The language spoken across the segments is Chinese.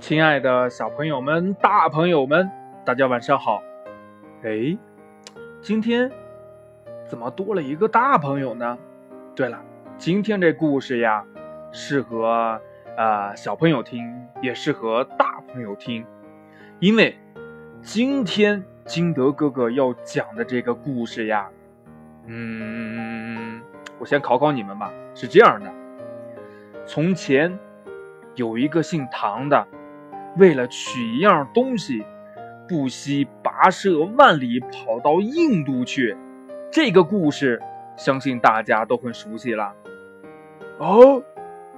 亲爱的小朋友们、大朋友们，大家晚上好！哎，今天怎么多了一个大朋友呢？对了，今天这故事呀，适合啊小朋友听，也适合大朋友听，因为今天金德哥哥要讲的这个故事呀，嗯，我先考考你们吧。是这样的，从前有一个姓唐的。为了取一样东西，不惜跋涉万里跑到印度去。这个故事相信大家都很熟悉了。哦，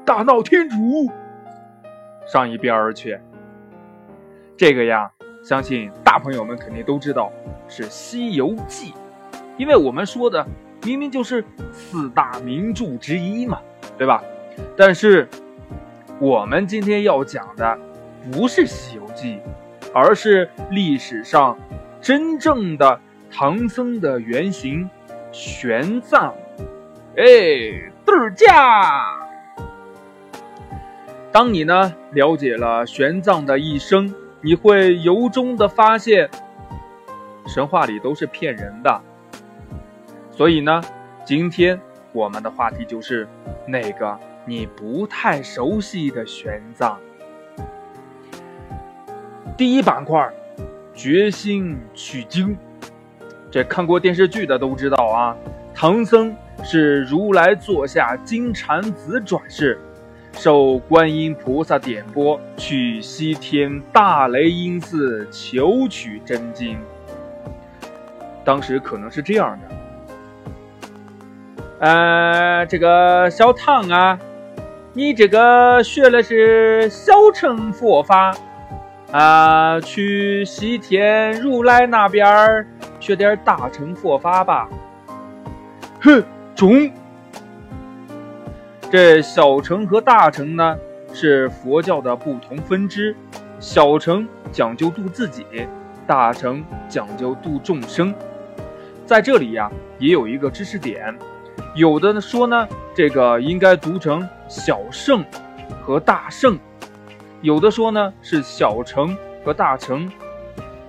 大闹天竺，上一边儿去。这个呀，相信大朋友们肯定都知道是《西游记》，因为我们说的明明就是四大名著之一嘛，对吧？但是我们今天要讲的。不是《西游记》，而是历史上真正的唐僧的原型玄奘。哎，对儿驾！当你呢了解了玄奘的一生，你会由衷的发现，神话里都是骗人的。所以呢，今天我们的话题就是那个你不太熟悉的玄奘。第一板块，决心取经。这看过电视剧的都知道啊，唐僧是如来座下金蝉子转世，受观音菩萨点拨去西天大雷音寺求取真经。当时可能是这样的，呃，这个小唐啊，你这个学的是小乘佛法。啊，去西天如来那边学点大乘佛法吧。哼，中。这小乘和大乘呢，是佛教的不同分支。小乘讲究度自己，大乘讲究度众生。在这里呀，也有一个知识点，有的说呢，这个应该读成小圣和大圣。有的说呢是小乘和大乘，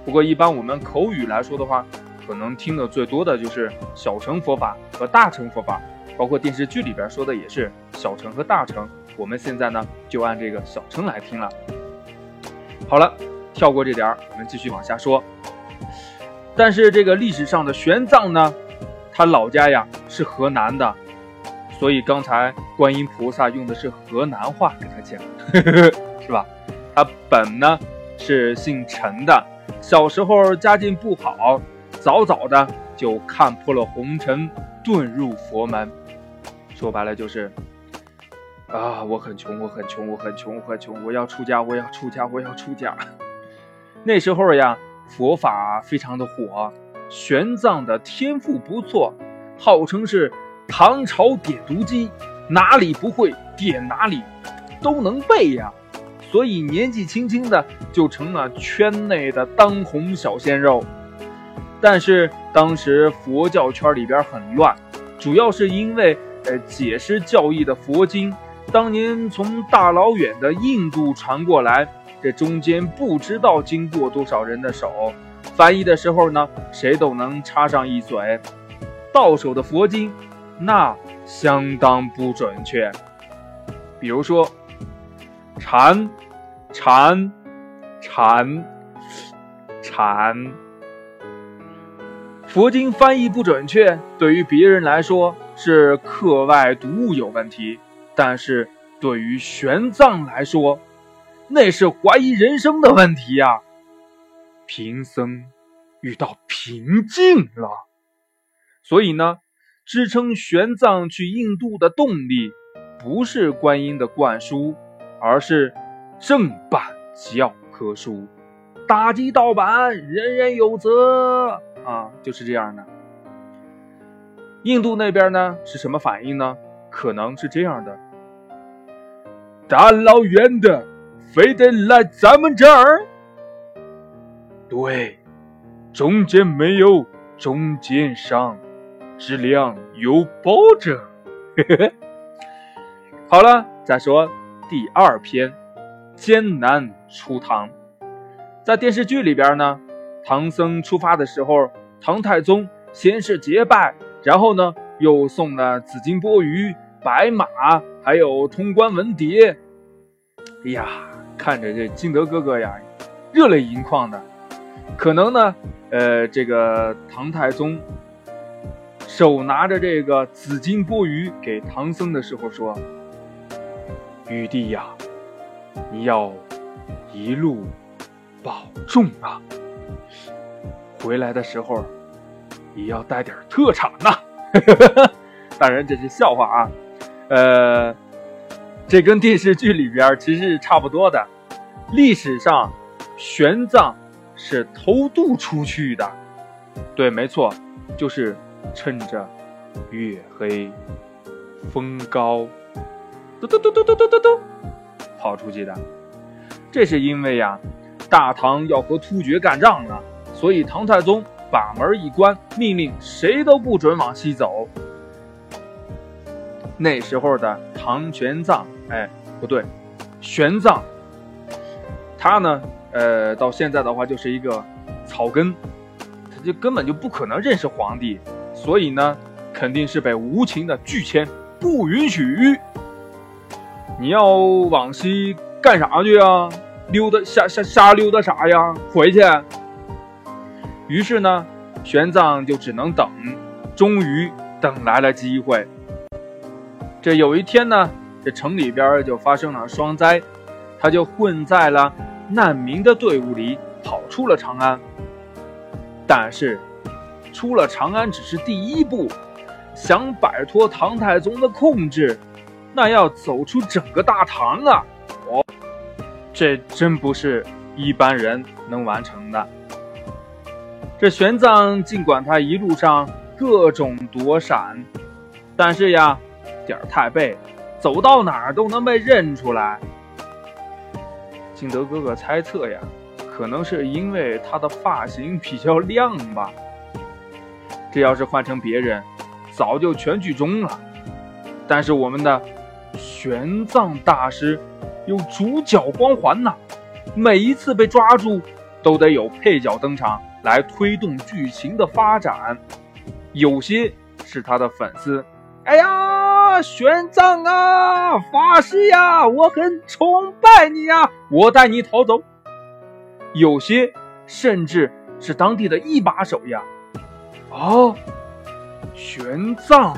不过一般我们口语来说的话，可能听的最多的就是小乘佛法和大乘佛法，包括电视剧里边说的也是小乘和大乘。我们现在呢就按这个小乘来听了。好了，跳过这点儿，我们继续往下说。但是这个历史上的玄奘呢，他老家呀是河南的，所以刚才观音菩萨用的是河南话给他讲。是吧？他本呢是姓陈的，小时候家境不好，早早的就看破了红尘，遁入佛门。说白了就是，啊，我很穷，我很穷，我很穷，我很穷，我要出家，我要出家，我要出家。那时候呀，佛法非常的火，玄奘的天赋不错，号称是唐朝点读机，哪里不会点哪里，都能背呀。所以年纪轻轻的就成了圈内的当红小鲜肉，但是当时佛教圈里边很乱，主要是因为呃解释教义的佛经当年从大老远的印度传过来，这中间不知道经过多少人的手，翻译的时候呢谁都能插上一嘴，到手的佛经那相当不准确，比如说禅。禅，禅，禅。佛经翻译不准确，对于别人来说是课外读物有问题，但是对于玄奘来说，那是怀疑人生的问题呀。贫僧遇到瓶颈了，所以呢，支撑玄奘去印度的动力，不是观音的灌输，而是。正版教科书，打击盗版，人人有责啊！就是这样的。印度那边呢是什么反应呢？可能是这样的：大老远的，非得来咱们这儿？对，中间没有中间商，质量有保证。好了，再说第二篇。艰难出唐。在电视剧里边呢，唐僧出发的时候，唐太宗先是结拜，然后呢又送了紫金钵盂、白马，还有通关文牒。哎呀，看着这金德哥哥呀，热泪盈眶的。可能呢，呃，这个唐太宗手拿着这个紫金钵盂给唐僧的时候说：“玉帝呀，你要一路保重啊，回来的时候也要带点特产呐。”当然这是笑话啊，呃。这跟电视剧里边其实是差不多的。历史上，玄奘是偷渡出去的，对，没错，就是趁着月黑风高，嘟嘟嘟嘟嘟嘟嘟嘟跑出去的。这是因为呀，大唐要和突厥干仗了，所以唐太宗把门一关，命令谁都不准往西走。那时候的唐玄奘。哎，不对，玄奘，他呢，呃，到现在的话就是一个草根，他就根本就不可能认识皇帝，所以呢，肯定是被无情的拒签，不允许。你要往西干啥去啊？溜达瞎瞎瞎溜达啥呀？回去。于是呢，玄奘就只能等，终于等来了机会。这有一天呢。这城里边就发生了霜灾，他就混在了难民的队伍里，跑出了长安。但是，出了长安只是第一步，想摆脱唐太宗的控制，那要走出整个大唐啊！哦，这真不是一般人能完成的。这玄奘尽管他一路上各种躲闪，但是呀，点儿太背。走到哪儿都能被认出来。金德哥哥猜测呀，可能是因为他的发型比较亮吧。这要是换成别人，早就全剧终了。但是我们的玄奘大师有主角光环呐，每一次被抓住，都得有配角登场来推动剧情的发展。有些是他的粉丝，哎呀。玄奘啊，法师呀，我很崇拜你呀，我带你逃走。有些甚至是当地的一把手呀。哦，玄奘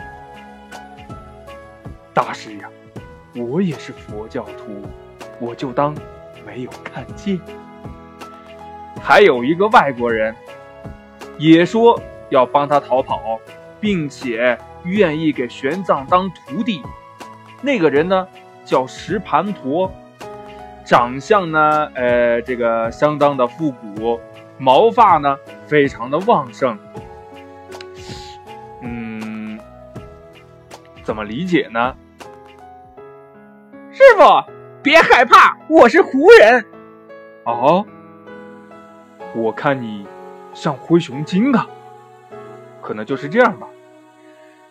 大师呀，我也是佛教徒，我就当没有看见。还有一个外国人，也说要帮他逃跑，并且。愿意给玄奘当徒弟，那个人呢叫石盘陀，长相呢，呃，这个相当的复古，毛发呢非常的旺盛。嗯，怎么理解呢？师傅，别害怕，我是胡人。哦，我看你像灰熊精啊，可能就是这样吧。《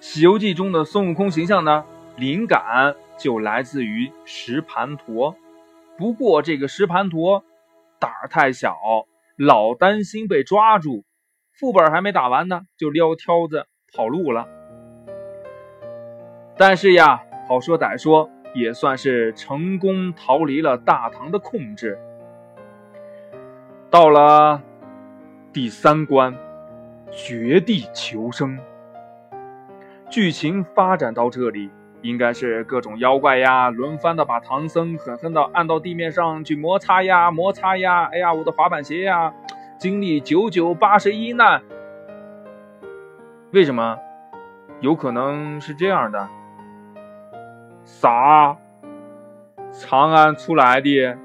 西游记》中的孙悟空形象呢，灵感就来自于石盘陀。不过这个石盘陀胆儿太小，老担心被抓住，副本还没打完呢，就撂挑子跑路了。但是呀，好说歹说，也算是成功逃离了大唐的控制。到了第三关，绝地求生。剧情发展到这里，应该是各种妖怪呀，轮番的把唐僧狠狠的按到地面上去摩擦呀，摩擦呀！哎呀，我的滑板鞋呀！经历九九八十一难，为什么？有可能是这样的。啥？长安出来的，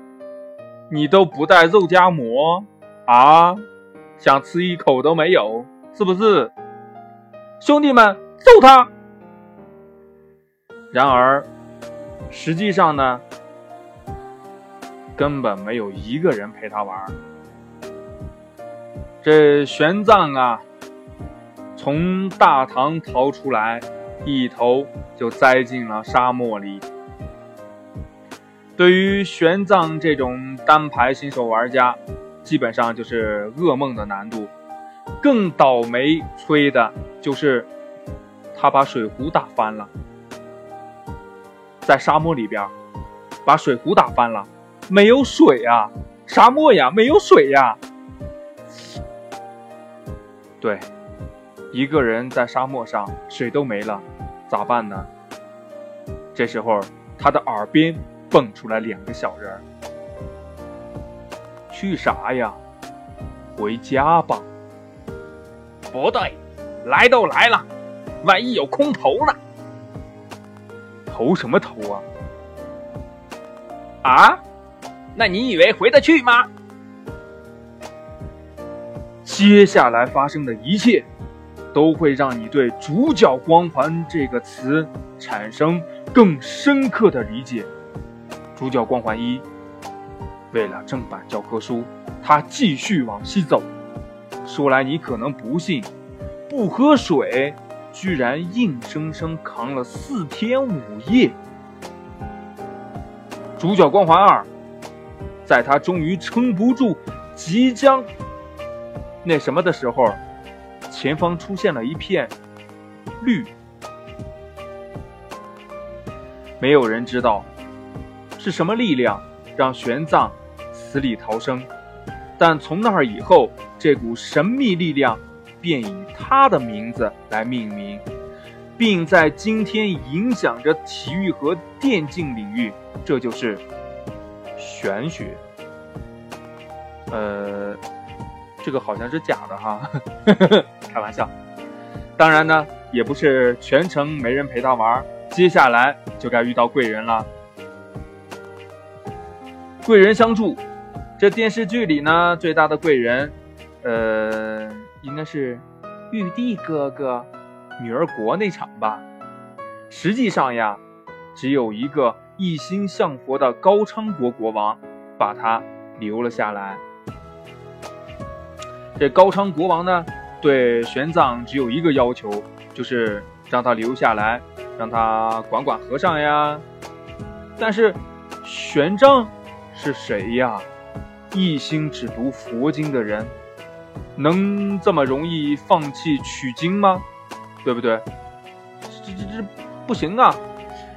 你都不带肉夹馍啊？想吃一口都没有，是不是？兄弟们！揍他！然而，实际上呢，根本没有一个人陪他玩。这玄奘啊，从大唐逃出来，一头就栽进了沙漠里。对于玄奘这种单排新手玩家，基本上就是噩梦的难度。更倒霉催的就是他把水壶打翻了，在沙漠里边把水壶打翻了，没有水啊，沙漠呀，没有水呀。对，一个人在沙漠上，水都没了，咋办呢？这时候他的耳边蹦出来两个小人儿：“去啥呀？回家吧。”不对，来都来了，万一有空投呢？投什么投啊？啊？那你以为回得去吗？接下来发生的一切，都会让你对“主角光环”这个词产生更深刻的理解。主角光环一，为了正版教科书，他继续往西走。说来你可能不信，不喝水，居然硬生生扛了四天五夜。主角光环二，在他终于撑不住，即将那什么的时候，前方出现了一片绿。没有人知道是什么力量让玄奘死里逃生，但从那儿以后。这股神秘力量便以他的名字来命名，并在今天影响着体育和电竞领域。这就是玄学。呃，这个好像是假的哈，开玩笑。当然呢，也不是全程没人陪他玩。接下来就该遇到贵人了。贵人相助，这电视剧里呢最大的贵人。呃，应该是玉帝哥哥女儿国那场吧。实际上呀，只有一个一心向佛的高昌国国王把他留了下来。这高昌国王呢，对玄奘只有一个要求，就是让他留下来，让他管管和尚呀。但是玄奘是谁呀？一心只读佛经的人。能这么容易放弃取经吗？对不对？这这这不行啊！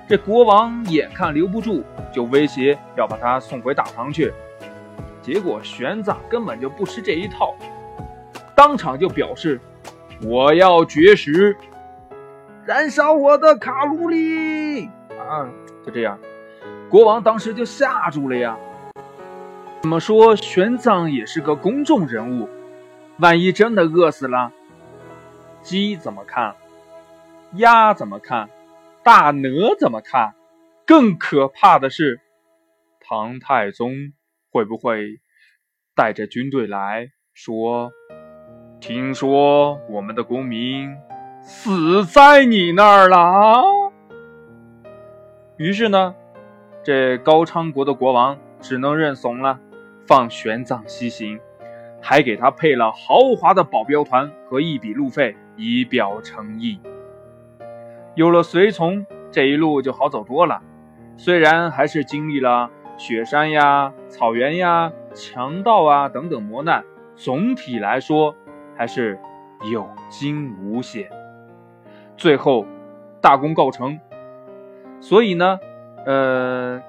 这国王眼看留不住，就威胁要把他送回大唐去。结果玄奘根本就不吃这一套，当场就表示：“我要绝食，燃烧我的卡路里啊！”就这样，国王当时就吓住了呀。怎么说，玄奘也是个公众人物。万一真的饿死了，鸡怎么看？鸭怎么看？大鹅怎么看？更可怕的是，唐太宗会不会带着军队来说：“听说我们的公民死在你那儿了？”于是呢，这高昌国的国王只能认怂了，放玄奘西行。还给他配了豪华的保镖团和一笔路费，以表诚意。有了随从，这一路就好走多了。虽然还是经历了雪山呀、草原呀、强盗啊等等磨难，总体来说还是有惊无险。最后大功告成。所以呢，呃，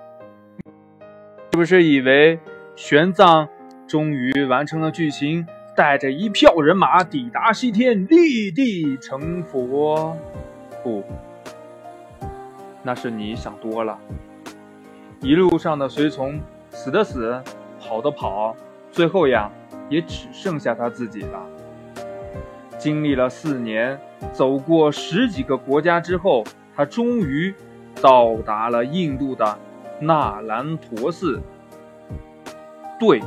是不是以为玄奘？终于完成了剧情，带着一票人马抵达西天，立地成佛。不，那是你想多了。一路上的随从，死的死，跑的跑，最后呀，也只剩下他自己了。经历了四年，走过十几个国家之后，他终于到达了印度的纳兰陀寺。对。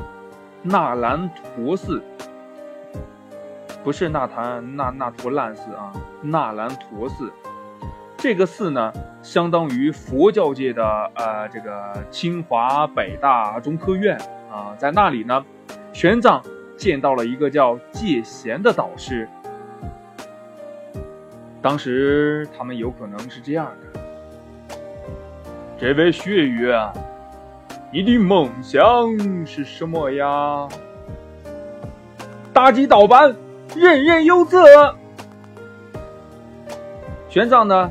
纳兰陀寺不是那坛那那坨烂寺啊，纳兰陀寺这个寺呢，相当于佛教界的呃这个清华、北大、中科院啊，在那里呢，玄奘见到了一个叫戒贤的导师。当时他们有可能是这样的：这位学员，你的梦想是什么呀？大吉道班，人人有责。玄奘呢，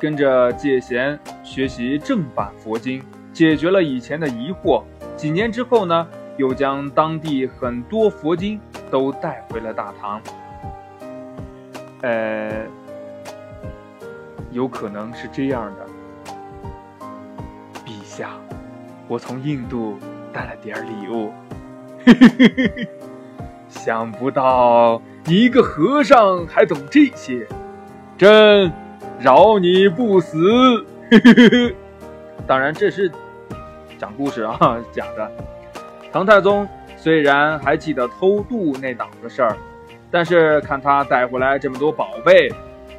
跟着戒贤学习正版佛经，解决了以前的疑惑。几年之后呢，又将当地很多佛经都带回了大唐。呃，有可能是这样的，陛下，我从印度带了点礼物。想不到你一个和尚还懂这些，朕饶你不死。当然这是讲故事啊，假的。唐太宗虽然还记得偷渡那档子事儿，但是看他带回来这么多宝贝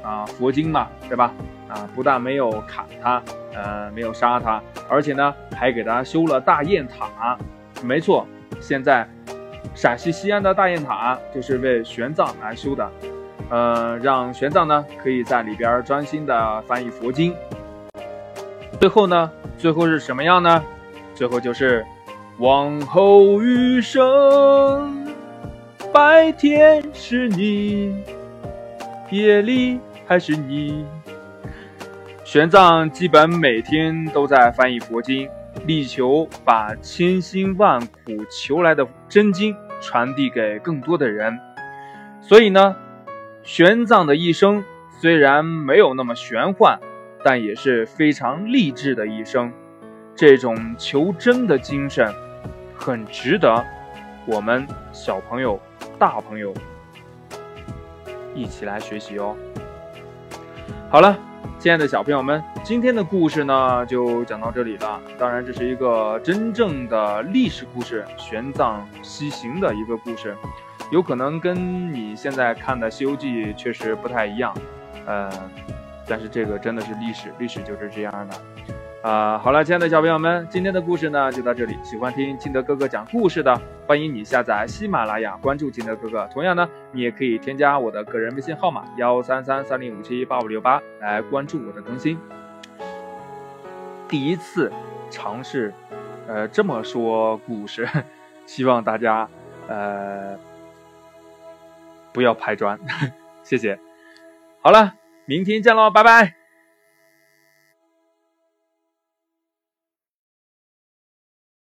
啊，佛经嘛，对吧？啊，不但没有砍他，呃，没有杀他，而且呢，还给他修了大雁塔。没错，现在。陕西西安的大雁塔就是为玄奘来修的，呃，让玄奘呢可以在里边专心的翻译佛经。最后呢，最后是什么样呢？最后就是往后余生，白天是你，夜里还是你。玄奘基本每天都在翻译佛经。力求把千辛万苦求来的真经传递给更多的人，所以呢，玄奘的一生虽然没有那么玄幻，但也是非常励志的一生。这种求真的精神，很值得我们小朋友、大朋友一起来学习哦。好了。亲爱的小朋友们，今天的故事呢就讲到这里了。当然，这是一个真正的历史故事，玄奘西行的一个故事，有可能跟你现在看的《西游记》确实不太一样，嗯，但是这个真的是历史，历史就是这样的。啊，好了，亲爱的小朋友们，今天的故事呢就到这里。喜欢听金德哥哥讲故事的，欢迎你下载喜马拉雅，关注金德哥哥。同样呢，你也可以添加我的个人微信号码幺三三三零五七八五六八来关注我的更新。第一次尝试，呃，这么说故事，希望大家呃不要拍砖，谢谢。好了，明天见喽，拜拜。